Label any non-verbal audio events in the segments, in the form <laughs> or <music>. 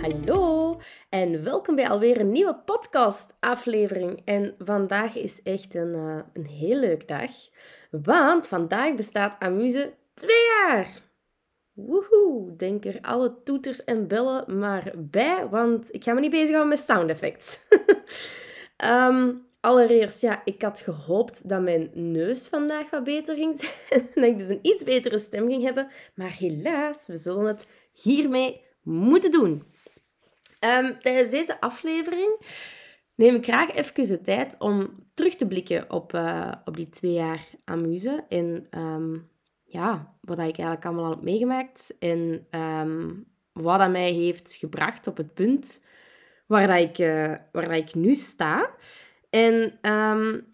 Hallo en welkom bij alweer een nieuwe podcast-aflevering. En vandaag is echt een, uh, een heel leuk dag, want vandaag bestaat Amuse twee jaar. Woehoe, denk er alle toeters en bellen maar bij, want ik ga me niet bezighouden met sound effects. um, <laughs> allereerst, ja, ik had gehoopt dat mijn neus vandaag wat beter ging zijn. <laughs> en dat ik dus een iets betere stem ging hebben. Maar helaas, we zullen het hiermee moeten doen. Um, tijdens deze aflevering neem ik graag even de tijd om terug te blikken op, uh, op die twee jaar Amuse. En um, ja, wat ik eigenlijk allemaal al heb meegemaakt. En um, wat dat mij heeft gebracht op het punt waar, dat ik, uh, waar dat ik nu sta. En um,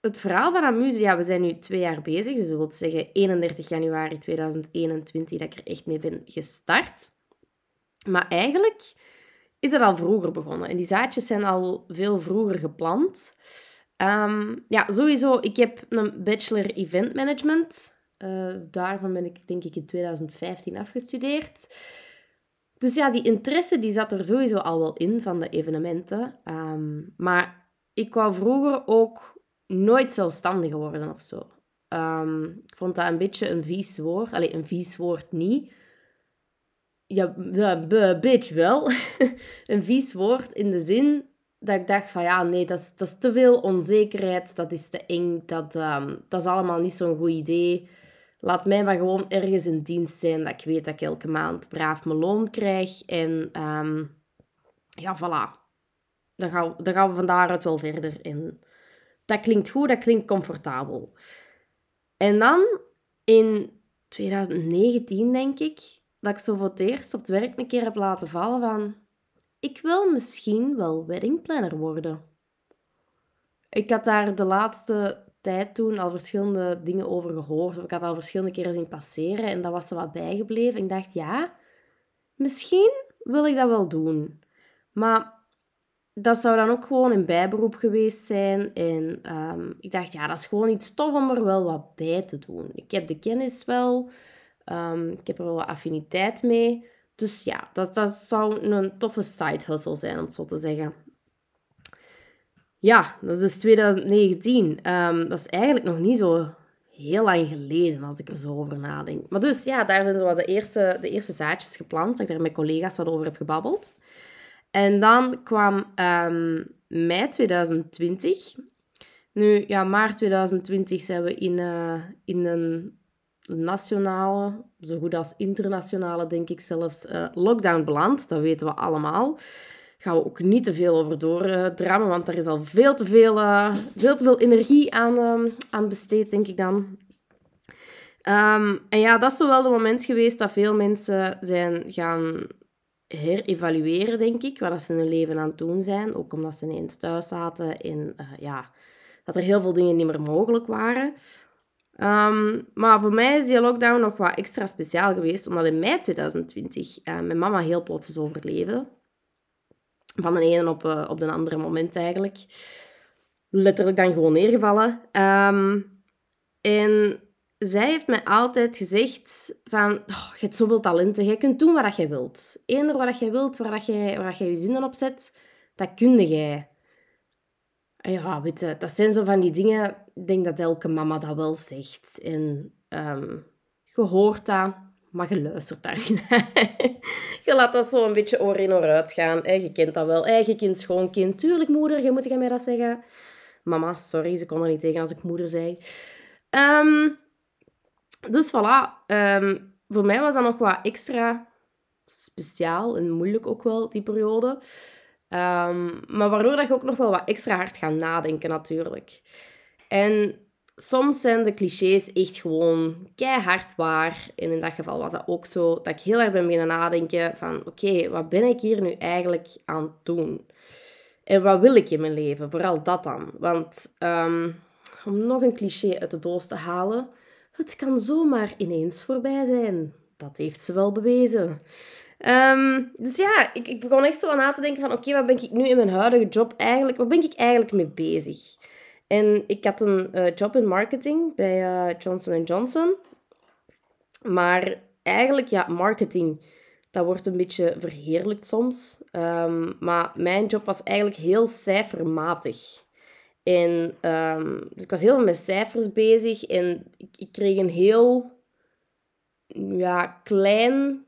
het verhaal van Amuse, we zijn nu twee jaar bezig. Dus dat wil zeggen 31 januari 2021 dat ik er echt mee ben gestart. Maar eigenlijk is het al vroeger begonnen. En die zaadjes zijn al veel vroeger geplant. Um, ja, sowieso, ik heb een bachelor event management. Uh, daarvan ben ik denk ik in 2015 afgestudeerd. Dus ja, die interesse die zat er sowieso al wel in van de evenementen. Um, maar ik wou vroeger ook nooit zelfstandig worden of zo. Um, ik vond dat een beetje een vies woord. Allee, een vies woord niet. Ja, een beetje wel. <laughs> een vies woord in de zin dat ik dacht van ja, nee, dat is, dat is te veel onzekerheid. Dat is te eng. Dat, um, dat is allemaal niet zo'n goed idee. Laat mij maar gewoon ergens in dienst zijn dat ik weet dat ik elke maand braaf mijn loon krijg. En um, ja, voilà. Dan gaan, we, dan gaan we van daaruit wel verder. En dat klinkt goed, dat klinkt comfortabel. En dan in 2019, denk ik, dat ik zo voor het eerst op het werk een keer heb laten vallen van... Ik wil misschien wel weddingplanner worden. Ik had daar de laatste tijd toen al verschillende dingen over gehoord. Ik had al verschillende keren zien passeren en dat was er wat bijgebleven. ik dacht, ja, misschien wil ik dat wel doen. Maar dat zou dan ook gewoon een bijberoep geweest zijn. En um, ik dacht, ja, dat is gewoon iets tof om er wel wat bij te doen. Ik heb de kennis wel. Um, ik heb er wel wat affiniteit mee. Dus ja, dat, dat zou een toffe side hustle zijn, om het zo te zeggen. Ja, dat is dus 2019. Um, ehm, dat is eigenlijk nog niet zo heel lang geleden, als ik er zo over nadenk. Maar dus, ja, daar zijn zo wat de eerste, de eerste zaadjes geplant. Dat ik daar met collega's wat over heb gebabbeld. En dan kwam um, mei 2020. Nu, ja, maart 2020 zijn we in, uh, in een nationale, zo goed als internationale, denk ik zelfs, uh, lockdown beland. Dat weten we allemaal gaan we ook niet te veel over doordrammen, want er is al veel te veel, uh, veel, te veel energie aan, uh, aan besteed, denk ik dan. Um, en ja, dat is zo wel het moment geweest dat veel mensen zijn gaan herevalueren, denk ik, wat ze in hun leven aan het doen zijn. Ook omdat ze ineens thuis zaten en uh, ja, dat er heel veel dingen niet meer mogelijk waren. Um, maar voor mij is die lockdown nog wat extra speciaal geweest, omdat in mei 2020 uh, mijn mama heel plots is. Van de ene op, uh, op de andere moment eigenlijk. Letterlijk dan gewoon neergevallen. Um, en zij heeft mij altijd gezegd van... Oh, je hebt zoveel talenten, jij kunt doen wat je wilt. Eender wat je wilt, waar, dat waar je je zinnen op zet, dat kun jij. Ja, weet je, dat zijn zo van die dingen... Ik denk dat elke mama dat wel zegt. En um, je hoort dat, maar je luistert daar <laughs> Je laat dat zo een beetje oor in oor uitgaan. Je kent dat wel. Eigen kind, schoonkind. Tuurlijk, moeder, je moet jij mij dat zeggen. Mama, sorry, ze kon er niet tegen als ik moeder zei. Um, dus voilà. Um, voor mij was dat nog wat extra speciaal en moeilijk ook wel, die periode. Um, maar waardoor dat je ook nog wel wat extra hard gaat nadenken, natuurlijk. En soms zijn de clichés echt gewoon keihard waar. En in dat geval was dat ook zo. Dat ik heel erg ben beginnen nadenken van... Oké, wat ben ik hier nu eigenlijk aan het doen? En wat wil ik in mijn leven? Vooral dat dan. Want um, om nog een cliché uit de doos te halen... Het kan zomaar ineens voorbij zijn. Dat heeft ze wel bewezen. Um, dus ja, ik, ik begon echt zo aan na te denken van... Oké, wat ben ik nu in mijn huidige job eigenlijk... Wat ben ik eigenlijk mee bezig? En ik had een uh, job in marketing bij uh, Johnson Johnson. Maar eigenlijk, ja, marketing, dat wordt een beetje verheerlijkt soms. Um, maar mijn job was eigenlijk heel cijfermatig. En um, dus ik was heel veel met cijfers bezig en ik, ik kreeg een heel ja, klein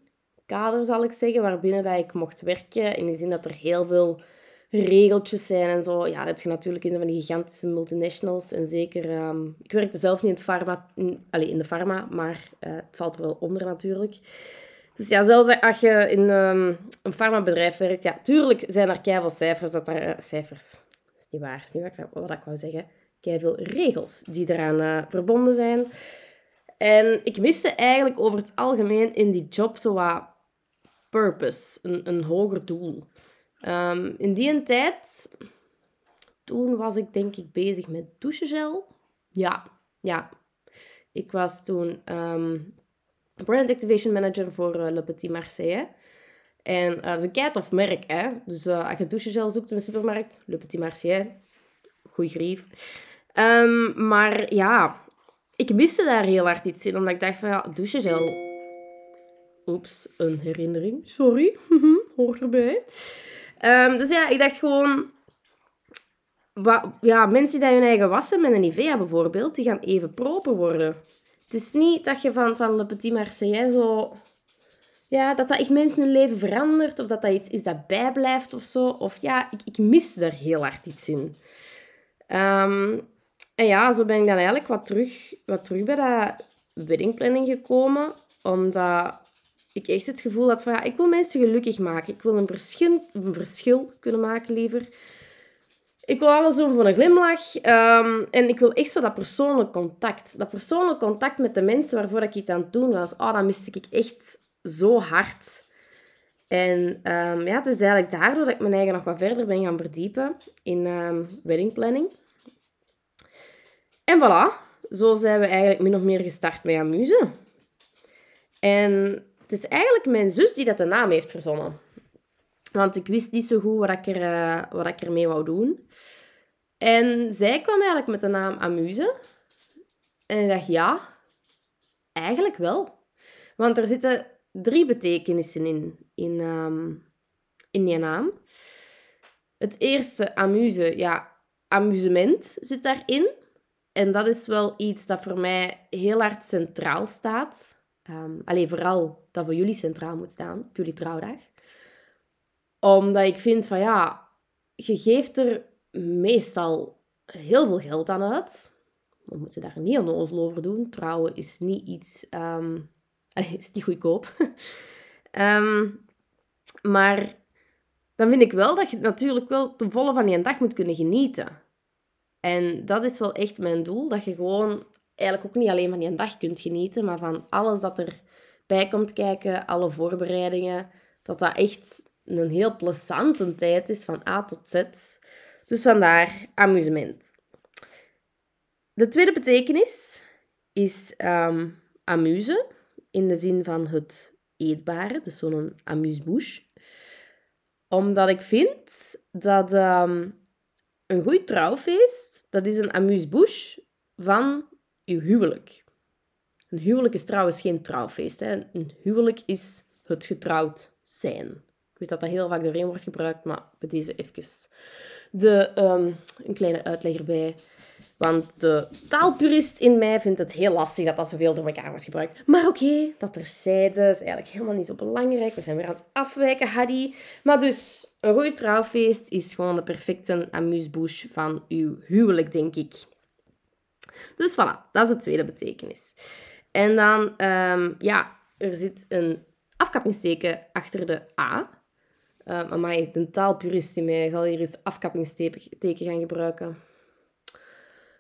kader, zal ik zeggen, waarbinnen dat ik mocht werken. In de zin dat er heel veel regeltjes zijn en zo. Ja, dat heb je natuurlijk in van die gigantische multinationals. En zeker, um, ik werkte zelf niet in, het pharma, in, in de pharma, maar uh, het valt er wel onder natuurlijk. Dus ja, zelfs als je in um, een farmabedrijf werkt, ja, tuurlijk zijn er keihard cijfers. Dat er, uh, cijfers, niet waar, niet wat ik wou zeggen. veel regels die eraan uh, verbonden zijn. En ik miste eigenlijk over het algemeen in die job zo wat purpose, een, een hoger doel. Um, in die tijd, toen was ik denk ik bezig met douchegel. Ja, ja. Ik was toen um, brand activation manager voor uh, Le Petit Marseille. En uh, dat is een merk, hè. Dus uh, als je douchegel zoekt in de supermarkt, Le Petit Marseille, goeie grief. Um, maar ja, ik miste daar heel hard iets in, omdat ik dacht van, ja, douchegel... Oeps, een herinnering. Sorry, <laughs> hoort erbij. Um, dus ja, ik dacht gewoon... Ja, mensen die hun eigen wassen met een Nivea bijvoorbeeld, die gaan even proper worden. Het is niet dat je van, van Le Petit Marseillais zo... Ja, dat dat echt mensen hun leven verandert, of dat dat iets is dat bijblijft of zo. Of ja, ik, ik mis er heel hard iets in. Um, en ja, zo ben ik dan eigenlijk wat terug, wat terug bij dat weddingplanning gekomen. Omdat ik echt het gevoel had van, ja, ik wil mensen gelukkig maken. Ik wil een verschil, een verschil kunnen maken, liever. Ik wil alles doen voor een glimlach. Um, en ik wil echt zo dat persoonlijk contact. Dat persoonlijk contact met de mensen waarvoor ik het aan het doen was. Oh, dat miste ik echt zo hard. En um, ja, het is eigenlijk daardoor dat ik mijn eigen nog wat verder ben gaan verdiepen in um, weddingplanning. En voilà, zo zijn we eigenlijk min of meer gestart met Amuse. En het is eigenlijk mijn zus die dat de naam heeft verzonnen. Want ik wist niet zo goed wat ik, er, uh, wat ik ermee wou doen. En zij kwam eigenlijk met de naam Amuse. En ik dacht, ja, eigenlijk wel. Want er zitten drie betekenissen in, in, um, in die naam. Het eerste, amuse, ja, amusement zit daarin. En dat is wel iets dat voor mij heel hard centraal staat. Um, alleen vooral dat voor jullie centraal moet staan, op jullie trouwdag. Omdat ik vind van ja, je geeft er meestal heel veel geld aan uit. We moeten daar niet aan over doen. Trouwen is niet iets... Um, is niet goedkoop. um, <laughs> maar dan vind ik wel dat je natuurlijk wel ten volle van je dag moet kunnen genieten. En dat is wel echt mijn doel, dat je gewoon eigenlijk ook niet alleen van die dag kunt genieten, maar van alles dat erbij komt kijken, alle voorbereidingen, dat dat echt een heel plezante tijd is van A tot Z. Dus vandaar amusement. De tweede betekenis is um, amuse, in de zin van het eetbare, dus zo'n amuse-bouche. Omdat ik vind dat um, een goed trouwfeest, dat is een amuse-bouche van uw huwelijk. Een huwelijk is trouwens geen trouwfeest. Hè. Een huwelijk is het getrouwd zijn. Ik weet dat dat heel vaak doorheen wordt gebruikt, maar bij deze even de, um, een kleine uitleg erbij. Want de taalpurist in mij vindt het heel lastig dat dat zoveel door elkaar wordt gebruikt. Maar oké, okay, dat terzijde is eigenlijk helemaal niet zo belangrijk. We zijn weer aan het afwijken, Hadi. Maar dus, een goed trouwfeest is gewoon de perfecte amusebouche van uw huwelijk, denk ik. Dus voilà, dat is de tweede betekenis. En dan, um, ja, er zit een afkappingsteken achter de A. Um, maar de taalpurist in mij zal hier eens afkappingsteken gaan gebruiken.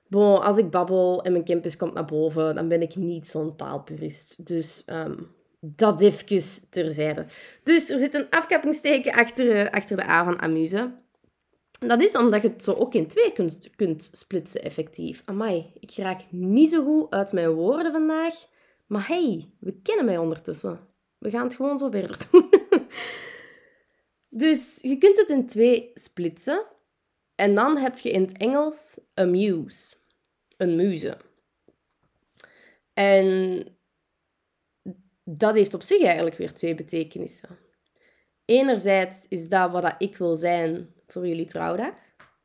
Bon, als ik babbel en mijn campus komt naar boven, dan ben ik niet zo'n taalpurist. Dus um, dat even terzijde. Dus er zit een afkappingsteken achter, eh, achter de A van amuse. Dat is omdat je het zo ook in twee kunt, kunt splitsen, effectief. Amai, ik raak niet zo goed uit mijn woorden vandaag. Maar hey, we kennen mij ondertussen. We gaan het gewoon zo verder doen. Dus je kunt het in twee splitsen. En dan heb je in het Engels een muse. Een muze. En dat heeft op zich eigenlijk weer twee betekenissen. Enerzijds is dat wat ik wil zijn voor jullie trouwdag.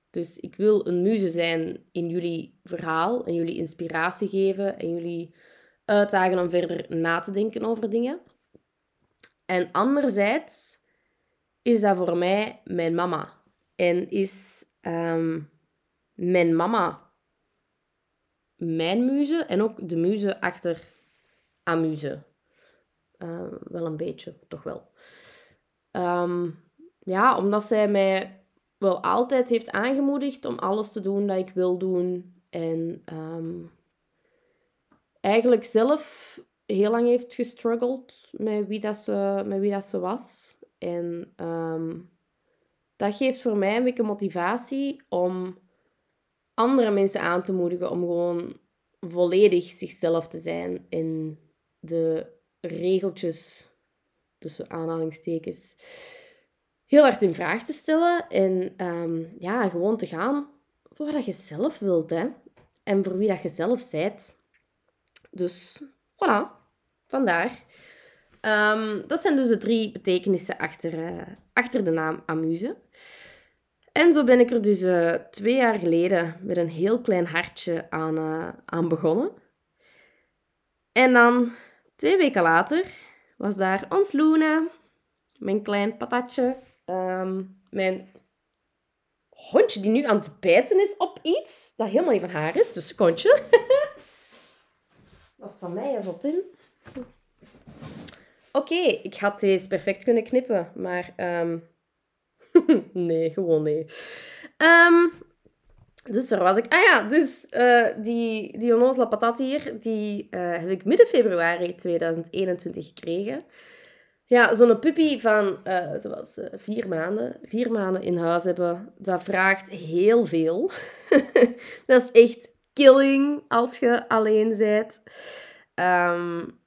Dus ik wil een muze zijn in jullie verhaal en jullie inspiratie geven en jullie uitdagen om verder na te denken over dingen. En anderzijds is dat voor mij mijn mama. En is ehm, mijn mama mijn muze en ook de muze achter Amuse. Uh, wel een beetje, toch wel. Ehm, ja, omdat zij mij wel altijd heeft aangemoedigd om alles te doen dat ik wil doen. En ehm, eigenlijk zelf heel lang heeft gestruggeld met wie dat ze, met wie dat ze was. En ehm, dat geeft voor mij een beetje motivatie om andere mensen aan te moedigen om gewoon volledig zichzelf te zijn in de regeltjes tussen aanhalingstekens heel hard in vraag te stellen en ehm, ja, gewoon te gaan voor wat je zelf wilt hè? en voor wie dat je zelf bent. Dus voilà, vandaar. Um, dat zijn dus de drie betekenissen achter, uh, achter de naam Amuse. En zo ben ik er dus uh, twee jaar geleden met een heel klein hartje aan, uh, aan begonnen. En dan, twee weken later, was daar ons Luna, mijn klein patatje, um, mijn hondje die nu aan het bijten is op iets dat helemaal niet van haar is, dus kontje. <laughs> dat is van mij, als op in. Oké, ik had deze perfect kunnen knippen, maar um, <laughs> nee, gewoon nee. Um, dus daar was ik. Ah ja, dus uh, die, die onnozele patat hier, die uh, heb ik midden februari 2021 gekregen. Ja, zo'n puppy van uh, zoals, vier maanden, vier maanden in huis hebben, dat vraagt heel veel. <laughs> dat is echt killing als je alleen bent. Um,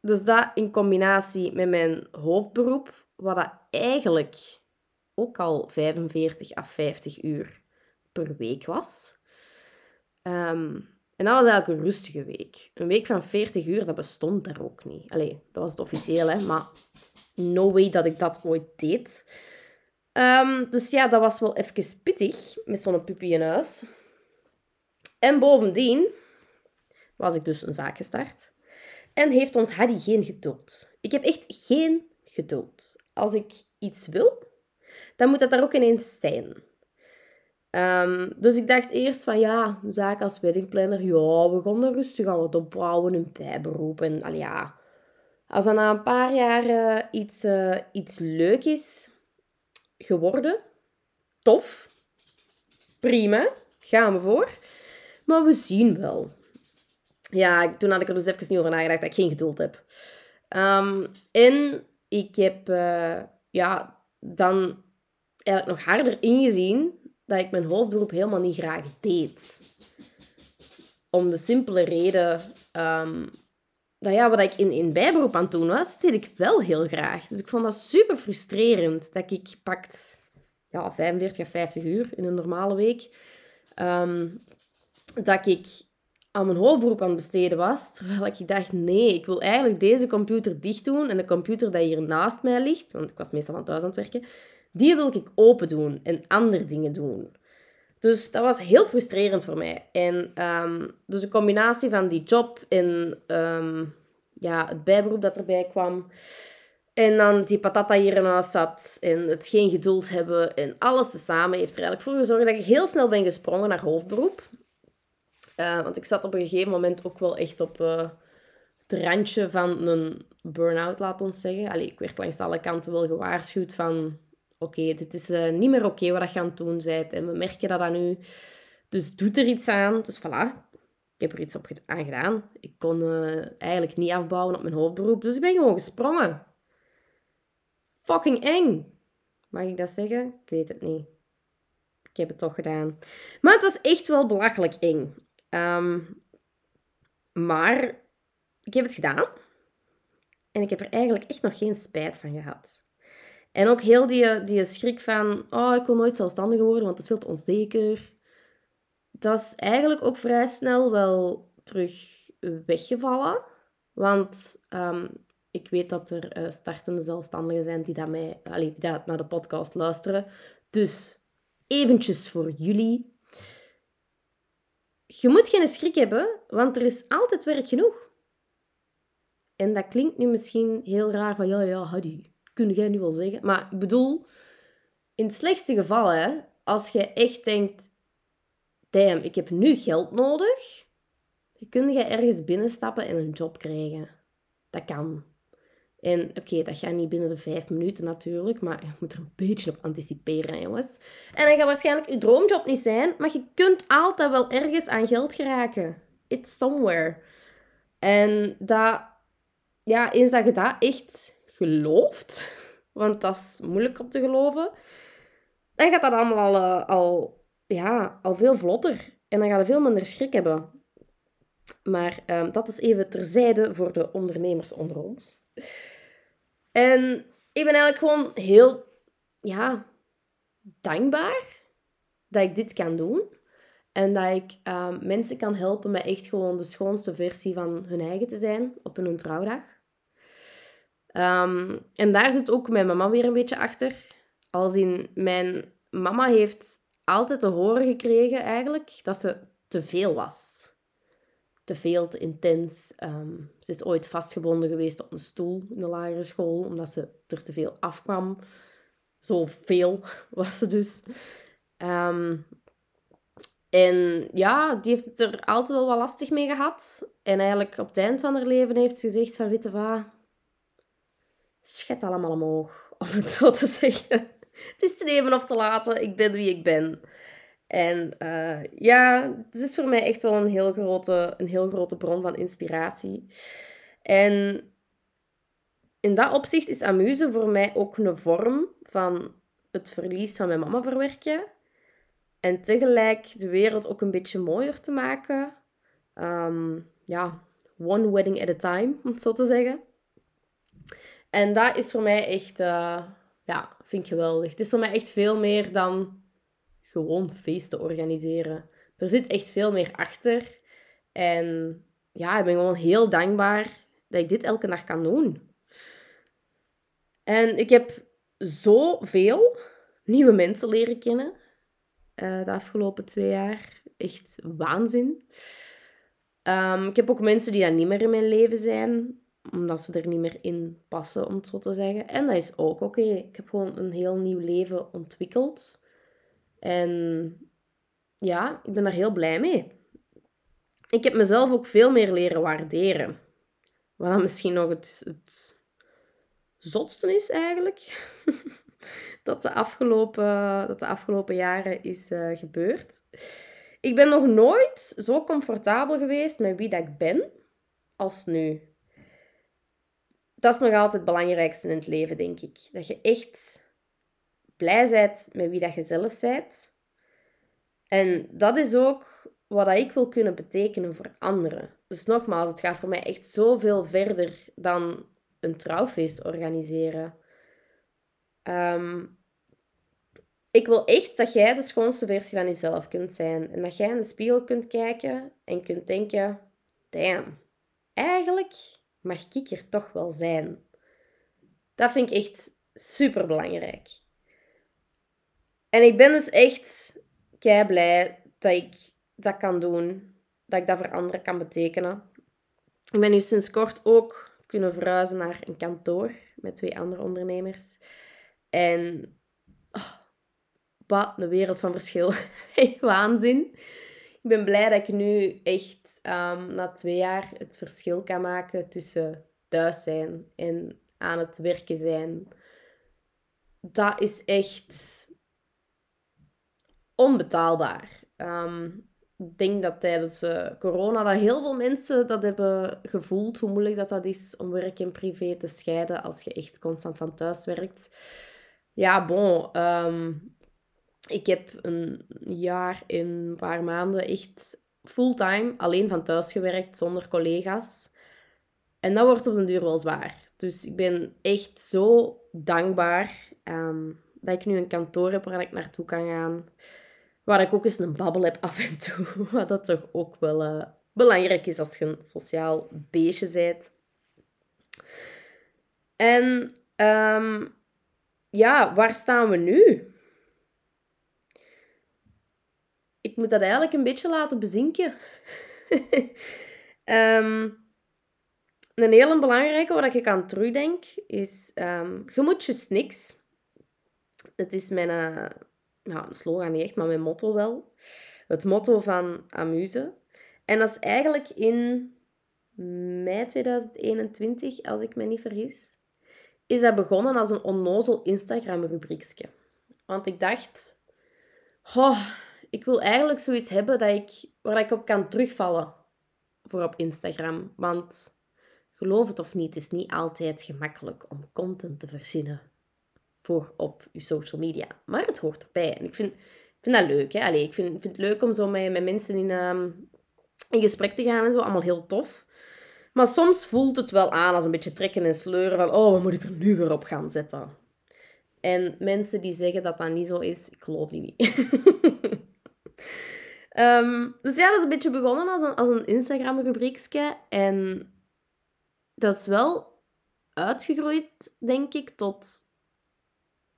dus dat in combinatie met mijn hoofdberoep, wat dat eigenlijk ook al 45 à 50 uur per week was. Um, en dat was eigenlijk een rustige week. Een week van 40 uur, dat bestond daar ook niet. Allee, dat was het officieel, hè. Maar no way dat ik dat ooit deed. Um, dus ja, dat was wel even pittig met zo'n puppy in huis. En bovendien was ik dus een zaak gestart. En heeft ons Harry geen geduld. Ik heb echt geen geduld. Als ik iets wil, dan moet dat daar ook ineens zijn. Um, dus ik dacht eerst van ja, zaak als weddingplanner, ja, we gaan er rustig aan wat opbouwen, een bijberoep. En al ja, als dat na een paar jaar uh, iets, uh, iets leuk is geworden, tof, prima, gaan we voor. Maar we zien wel. Ja, toen had ik er dus even niet over nagedacht dat ik geen geduld heb. Um, en ik heb uh, ja, dan eigenlijk nog harder ingezien dat ik mijn hoofdberoep helemaal niet graag deed. Om de simpele reden dat ja, wat ik in, in bijberoep aan het doen was, deed ik wel heel graag. Dus ik vond dat super frustrerend dat ik pakt ja, 45 of 50 uur in een normale week. Um, dat ik aan mijn hoofdberoep aan het besteden was. Terwijl ik dacht, nee, ik wil eigenlijk deze computer dicht doen. En de computer die hier naast mij ligt, want ik was meestal van thuis aan het werken, die wil ik open doen en andere dingen doen. Dus dat was heel frustrerend voor mij. En um, dus de combinatie van die job en um, ja, het bijberoep dat erbij kwam. En dan die patata hier in zat en het geen geduld hebben en alles samen heeft er eigenlijk voor gezorgd dat ik heel snel ben gesprongen naar hoofdberoep. Uh, want ik zat op een gegeven moment ook wel echt op uh, het randje van een burn-out, laat ons zeggen. Allee, ik werd langs alle kanten wel gewaarschuwd van oké, dit is uh, niet meer oké wat je aan het doen bent. En we merken dat aan nu. Dus doet er iets aan. Dus voilà, ik heb er iets op aan gedaan. Ik kon eigenlijk niet afbouwen op mijn hoofdberoep. Dus ik ben gewoon gesprongen. Fucking eng. Mag ik dat zeggen? Ik weet het niet. Ik heb het toch gedaan. Maar het was echt wel belachelijk eng. Um, maar ik heb het gedaan. En ik heb er eigenlijk echt nog geen spijt van gehad. En ook heel die, die schrik van, oh, ik wil nooit zelfstandig worden, want dat is veel te onzeker. Dat is eigenlijk ook vrij snel wel terug weggevallen. Want ehm, ik weet dat er uh, startende zelfstandigen zijn die, dat mij, allee, die dat naar de podcast luisteren. Dus eventjes voor jullie. Je moet geen schrik hebben, want er is altijd werk genoeg. En dat klinkt nu misschien heel raar van, ja, ja, Hadi, kun jij nu wel zeggen. Maar ik bedoel, in het slechtste geval, hè, als je echt denkt, damn, ik heb nu geld nodig, dan kun je ergens binnenstappen en een job krijgen. Dat kan. En oké, dat gaat niet binnen de vijf minuten natuurlijk, maar je moet er een beetje op anticiperen, jongens. En dat gaat waarschijnlijk je droomjob niet zijn, maar je kunt altijd wel ergens aan geld geraken. It's somewhere. En dat, ja, eens dat je dat echt gelooft, <laughs> want dat is moeilijk om te geloven, dan gaat dat allemaal al, eh, al, ja, al veel vlotter. En dan ga je veel minder schrik hebben. Maar um, dat is even terzijde voor de ondernemers onder ons. En ik ben eigenlijk gewoon heel, ja, dankbaar dat ik dit kan doen. En dat ik um, mensen kan helpen met echt gewoon de schoonste versie van hun eigen te zijn op hun trouwdag. Um, en daar zit ook mijn mama weer een beetje achter. Als in, mijn mama heeft altijd te horen gekregen eigenlijk dat ze te veel was te veel, te intens. Ehm, ze is ooit vastgebonden geweest op een stoel in de lagere school, omdat ze er te veel afkwam. Zoveel <laughs> was ze dus. Ehm, en ja, die heeft het er altijd wel wat lastig mee gehad. En eigenlijk op het eind van haar leven heeft ze gezegd van, weet je wat, schet allemaal omhoog, <laughs> om het zo te zeggen. Het is te nemen of te laten, ik ben wie ik ben. En uh, ja, het is voor mij echt wel een heel, grote, een heel grote bron van inspiratie. En in dat opzicht is Amuse voor mij ook een vorm van het verlies van mijn mama verwerken. En tegelijk de wereld ook een beetje mooier te maken. Um, ja, one wedding at a time, om het zo te zeggen. En dat is voor mij echt, uh, ja, vind ik geweldig. Het is voor mij echt veel meer dan gewoon feesten organiseren. Er zit echt veel meer achter. En ja, ik ben gewoon heel dankbaar dat ik dit elke dag kan doen. En ik heb zoveel nieuwe mensen leren kennen uh, de afgelopen twee jaar. Echt waanzin. Um, ik heb ook mensen die dan niet meer in mijn leven zijn, omdat ze er niet meer in passen, om het zo te zeggen. En dat is ook oké. Ik heb gewoon een heel nieuw leven ontwikkeld. En ja, ik ben daar heel blij mee. Ik heb mezelf ook veel meer leren waarderen. Wat dan misschien nog het, het zotste is eigenlijk. <laughs> dat, de afgelopen, dat de afgelopen jaren is uh, gebeurd. Ik ben nog nooit zo comfortabel geweest met wie dat ik ben als nu. Dat is nog altijd het belangrijkste in het leven, denk ik. Dat je echt blij bent met wie dat je zelf bent. En dat is ook wat ik wil kunnen betekenen voor anderen. Dus nogmaals, het gaat voor mij echt zoveel verder dan een trouwfeest organiseren. Ehm, ik wil echt dat jij de schoonste versie van jezelf kunt zijn. En dat jij in de spiegel kunt kijken en kunt denken: damn, eigenlijk mag ik er toch wel zijn. Dat vind ik echt super belangrijk. En ik ben dus echt kei blij dat ik dat kan doen. Dat ik dat voor anderen kan betekenen. Ik ben nu sinds kort ook kunnen verhuizen naar een kantoor met twee andere ondernemers. En oh, wat een wereld van verschil. <laughs> Waanzin. Ik ben blij dat ik nu echt um, na twee jaar het verschil kan maken tussen thuis zijn en aan het werken zijn. Dat is echt onbetaalbaar. Ehm, ik denk dat tijdens uh, corona dat heel veel mensen dat hebben gevoeld, hoe moeilijk dat, dat is om werk en privé te scheiden als je echt constant van thuis werkt. Ja, bon. Ehm, ik heb een jaar en een paar maanden echt fulltime alleen van thuis gewerkt, zonder collega's. En dat wordt op den duur wel zwaar. Dus ik ben echt zo dankbaar ehm, dat ik nu een kantoor heb waar ik naartoe kan gaan. Waar ik ook eens een babbel heb af en toe. <laughs> Wat dat toch ook wel uh, belangrijk is als je een sociaal beestje bent. En um, ja, waar staan we nu? Ik moet dat eigenlijk een beetje laten bezinken. um, <laughs> een hele belangrijke waar ik aan terugdenk is: um, je moet niks. Het is mijn uh, nou, slogan niet echt, maar mijn motto wel. Het motto van Amuse. En dat is eigenlijk in mei 2021, als ik me niet vergis, is dat begonnen als een onnozel Instagram-rubriekje. Want ik dacht, ik wil eigenlijk zoiets hebben dat ik, waar ik op kan terugvallen voor op Instagram. Want geloof het of niet, het is niet altijd gemakkelijk om content te verzinnen voor op je social media. Maar het hoort erbij. En ik vind, ik vind dat leuk. Hè? Allee, ik, vind, vind het leuk om zo met, met mensen in, um, in gesprek te gaan en zo. Allemaal heel tof. Maar soms voelt het wel aan als een beetje trekken en sleuren van oh, wat moet ik er nu weer op gaan zetten? En mensen die zeggen dat dat niet zo is, ik geloof die niet. um, <laughs> dus ja, dat is een beetje begonnen als een, als een Instagram-rubriekje. En dat is wel uitgegroeid, denk ik, tot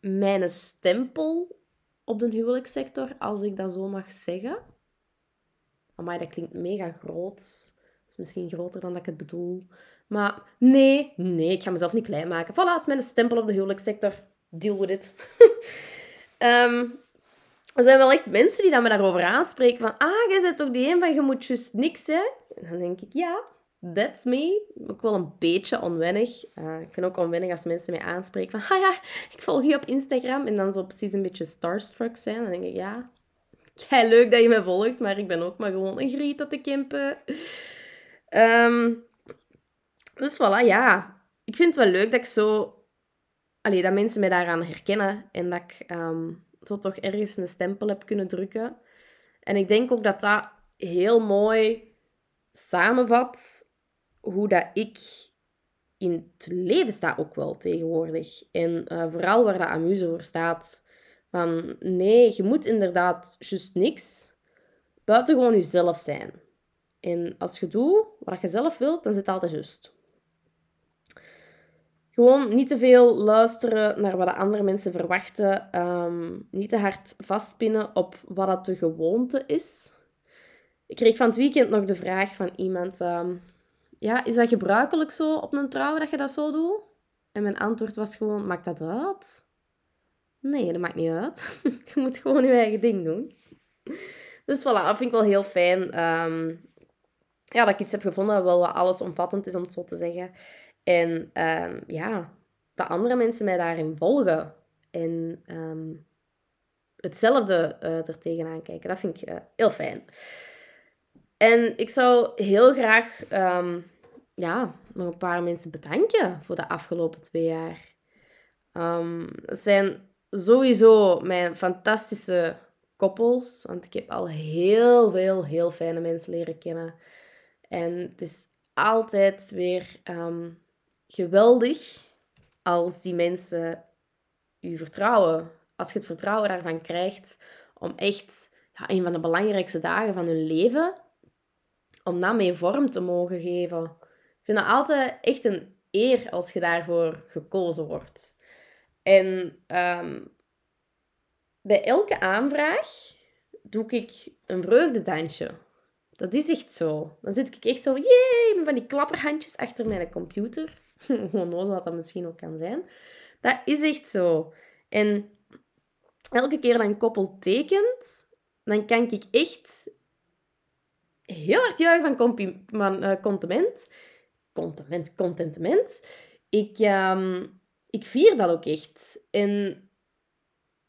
mijn stempel op de huwelijkssector, als ik dat zo mag zeggen. Maar dat klinkt mega groot is misschien groter dan dat ik het bedoel. Maar nee, nee, ik ga mezelf niet klein maken. Voilà, is mijn stempel op de huwelijkssector. Deal with it. um, <laughs> er zijn wel echt mensen die dan me daarover aanspreken. Van, ah, jij bent toch die een van je moet juist niks, hè? En dan denk ik, ja, that's me. Ook wel een beetje onwennig. Uh, ik vind ook onwennig als mensen mij aanspreken van, ah ja, ik volg je op Instagram. En dan zo precies een beetje starstruck zijn. Dan denk ik, ja, kei leuk dat je me volgt, maar ik ben ook maar gewoon een griet dat te kempen. Um, dus voilà, ja. Ik vind het wel leuk dat ik zo... Allee, dat mensen mij daaraan herkennen. En dat ik um, zo toch ergens een stempel heb kunnen drukken. En ik denk ook dat dat heel mooi samenvat hoe dat ik in het leven sta ook wel tegenwoordig. En uh, vooral waar dat amuse voor staat. Van nee, je moet inderdaad juist niks buiten gewoon jezelf zijn. En als je doet wat je zelf wilt, dan zit het altijd juist. Gewoon niet te veel luisteren naar wat de andere mensen verwachten. Ehm, niet te hard vastpinnen op wat dat de gewoonte is. Ik kreeg van het weekend nog de vraag van iemand... Um, ja, is dat gebruikelijk zo op een trouw dat je dat zo doet? En mijn antwoord was gewoon, maakt dat uit? Nee, dat maakt niet uit. <laughs> je moet gewoon je eigen ding doen. Dus voilà, dat vind ik wel heel fijn. Um, ja, dat ik iets heb gevonden dat wel wat allesomvattend is, om het zo te zeggen. En uh, ja, dat andere mensen mij daarin volgen. En um, hetzelfde uh, er tegenaan kijken. Dat vind ik uh, heel fijn. En ik zou heel graag ja, nog een paar mensen bedanken voor de afgelopen twee jaar. Um, het zijn sowieso mijn fantastische koppels. Want ik heb al heel veel, heel fijne mensen leren kennen. En het is altijd weer ehm, geweldig als die mensen u vertrouwen. Als je het vertrouwen daarvan krijgt om echt ja, een van de belangrijkste dagen van hun leven, om dat mee vorm te mogen geven. Vind het altijd echt een eer als je daarvoor gekozen wordt. En um, bij elke aanvraag doe ik een vreugdedansje. Dat is echt zo. Dan zit ik echt zo, jee, met van die klapperhandjes achter mijn computer. <laughs> Gewoon dat dat misschien ook kan zijn. Dat is echt zo. En elke keer dat een koppel tekent, dan kan ik echt heel hard juichen van, uh, content. Content, contentement. Ik, um, ik vier dat ook echt. En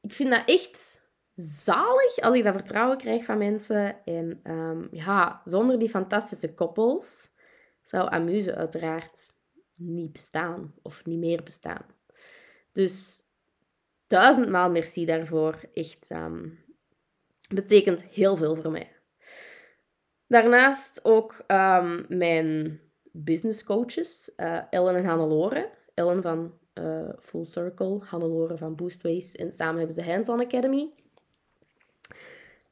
ik vind dat echt zalig als ik dat vertrouwen krijg van mensen. En um, ja, zonder die fantastische koppels zou Amuse uiteraard niet bestaan of niet meer bestaan. Dus duizendmaal merci daarvoor. Echt um, betekent heel veel voor mij. Daarnaast ook mijn business coaches, uh, Ellen en Hannelore. Ellen van uh, Full Circle, Hannelore van Boostways. En samen hebben ze Hands On Academy.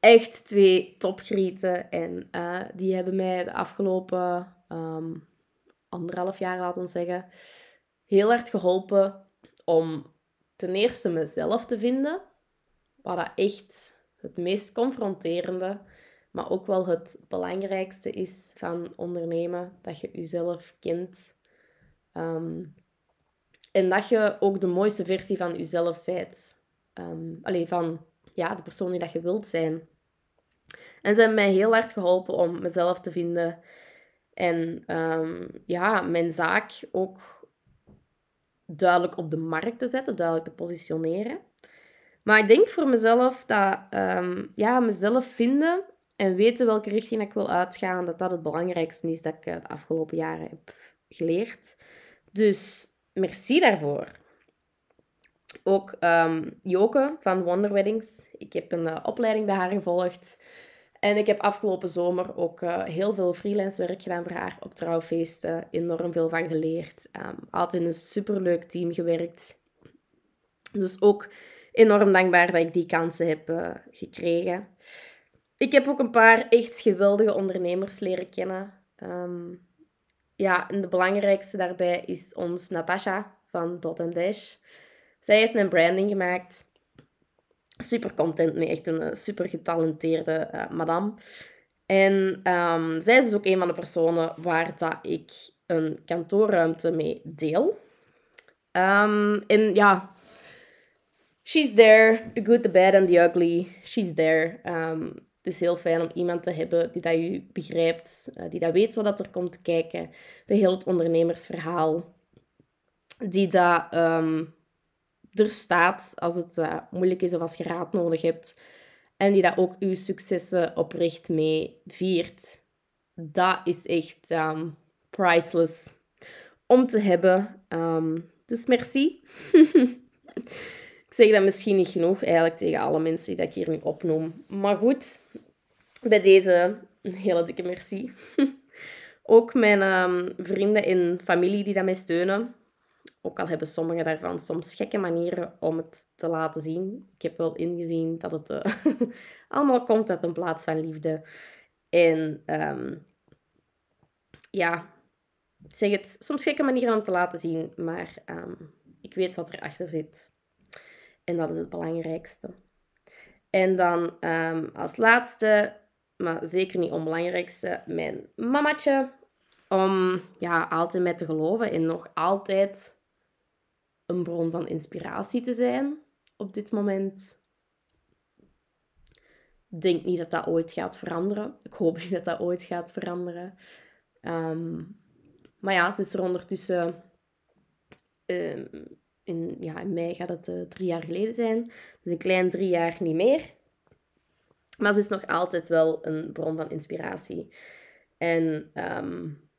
Echt twee topgrieten. En uh, die hebben mij de afgelopen um, anderhalf jaar, laten we zeggen, heel hard geholpen om ten eerste mezelf te vinden. Wat dat echt het meest confronterende, maar ook wel het belangrijkste is van ondernemen. Dat je jezelf kent. Um, en dat je ook de mooiste versie van jezelf bent. Um, alleen van ja, de persoon die dat je wilt zijn. En ze hebben mij heel hard geholpen om mezelf te vinden. En um, ja, mijn zaak ook duidelijk op de markt te zetten, duidelijk te positioneren. Maar ik denk voor mezelf dat ja, mezelf vinden en weten welke richting ik wil uitgaan, dat dat het belangrijkste is dat ik de afgelopen jaren heb geleerd. Dus merci daarvoor. Ook um, Joke van Wonder Weddings. Ik heb een uh, opleiding bij haar gevolgd. En ik heb afgelopen zomer ook uh, heel veel freelance werk gedaan voor haar op trouwfeesten. Enorm veel van geleerd. Um, altijd in een superleuk team gewerkt. Dus ook enorm dankbaar dat ik die kansen heb gekregen. Ik heb ook een paar echt geweldige ondernemers leren kennen. Um, ja, en de belangrijkste daarbij is ons Natasha van Dot Dash. Zij heeft mijn branding gemaakt. Super content mee, echt een eh, super getalenteerde uh, madame. En um, zij is dus ook een van de personen waar dat ik een kantoorruimte mee deel. Um, en ja, she's there, the good, the bad and the ugly. She's there. Het is heel fijn om iemand te hebben die dat je begrijpt, eh, die dat weet wat er komt kijken. De heel het ondernemersverhaal. Die dat um, er staat als het uh, moeilijk is of als je raad nodig hebt. En die dat ook uw successen oprecht mee viert. Dat is echt um, priceless om te hebben. Um, dus merci. <laughs> Ik zeg dat misschien niet genoeg eigenlijk tegen alle mensen die ik hier nu opnoem. Maar goed, bij deze een hele dikke merci. <laughs> Ook mijn um, vrienden en familie die dat mij steunen. Ook al hebben sommigen daarvan soms gekke manieren om het te laten zien. Ik heb wel ingezien dat het uh, <laughs> allemaal komt uit een plaats van liefde. En um, ja, ik zeg het, soms gekke manieren om te laten zien, maar um, ik weet wat erachter zit. En dat is het belangrijkste. En dan um, als laatste, maar zeker niet onbelangrijkste, mijn mamatje. Om ja, altijd met te geloven en nog altijd een bron van inspiratie te zijn op dit moment. Denk niet dat dat ooit gaat veranderen. Ik hoop niet dat dat ooit gaat veranderen. Um, maar ja, ze is er ondertussen um, in, ja, in mei gaat het uh, drie jaar geleden zijn. Dus een klein drie jaar niet meer. Maar ze is nog altijd wel een bron van inspiratie. En um,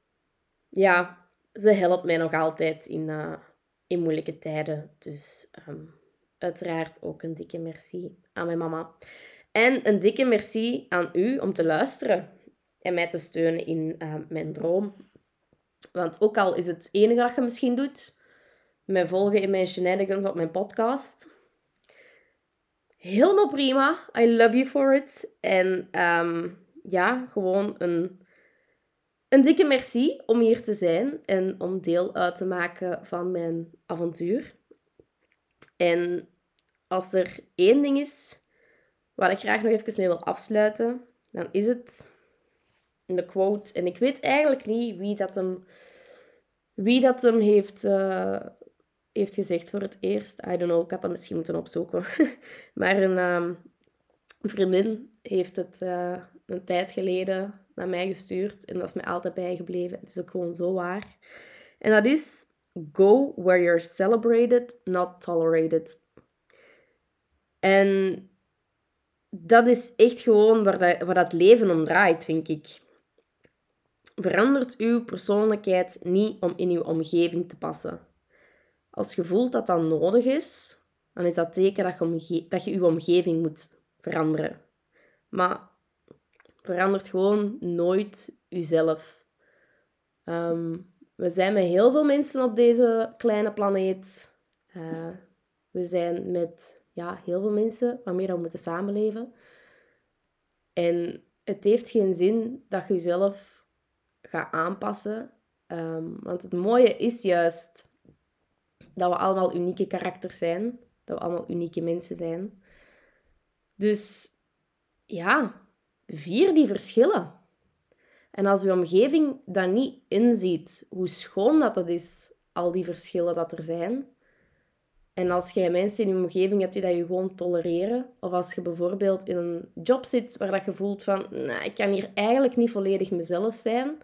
ja, ze helpt mij nog altijd in, uh, in moeilijke tijden. Dus um, uiteraard ook een dikke merci aan mijn mama. En een dikke merci aan u om te luisteren en mij te steunen in uh, mijn droom. Want ook al is het enige dat je misschien doet, mij volgen in mijn shenanigans op mijn podcast. Helemaal prima. I love you for it. En um, ja, gewoon een, een dikke merci om hier te zijn en om deel uit te maken van mijn avontuur. En als er één ding is waar ik graag nog even mee wil afsluiten, dan is het de quote. En ik weet eigenlijk niet wie dat hem, wie dat hem heeft, uh, heeft gezegd voor het eerst. I don't know, ik had dat misschien moeten opzoeken. <laughs> maar een um, vriendin heeft het uh, een tijd geleden naar mij gestuurd. En dat is mij altijd bijgebleven. Het is ook gewoon zo waar. En dat is... Go where you're celebrated, not tolerated. En dat is echt gewoon waar dat, waar dat leven om draait, vind ik. Verandert uw persoonlijkheid niet om in uw omgeving te passen. Als je voelt dat dat nodig is, dan is dat teken dat je, dat je omgeving moet veranderen. Maar verandert gewoon nooit jezelf. Um, we zijn met heel veel mensen op deze kleine planeet. Uh, we zijn met ja, heel veel mensen waarmee we moeten samenleven. En het heeft geen zin dat je jezelf gaat aanpassen. Um, want het mooie is juist dat we allemaal unieke karakters zijn. Dat we allemaal unieke mensen zijn. Dus ja, vier die verschillen. En als je omgeving dat niet inziet, hoe schoon dat het is, al die verschillen dat er zijn. En als jij mensen in je omgeving hebt die dat je gewoon tolereren, of als je bijvoorbeeld in een job zit waar dat je voelt van, nou, ik kan hier eigenlijk niet volledig mezelf zijn,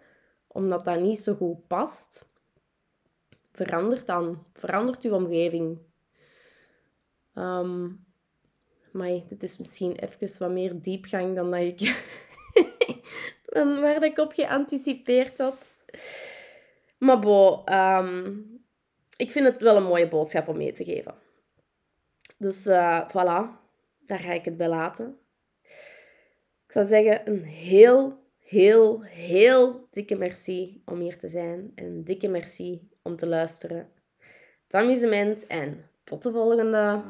omdat dat niet zo goed past, verandert dan. Verandert je omgeving. Um, maar dit is misschien even wat meer diepgang dan dat ik... <laughs> dan waar ik op geanticipeerd had. Maar bo, ehm, ik vind het wel een mooie boodschap om mee te geven. Dus uh, voilà, daar ga ik het bij laten. Ik zou zeggen, een heel, heel, heel dikke merci om hier te zijn. En dikke merci om te luisteren. Het amusement en tot de volgende.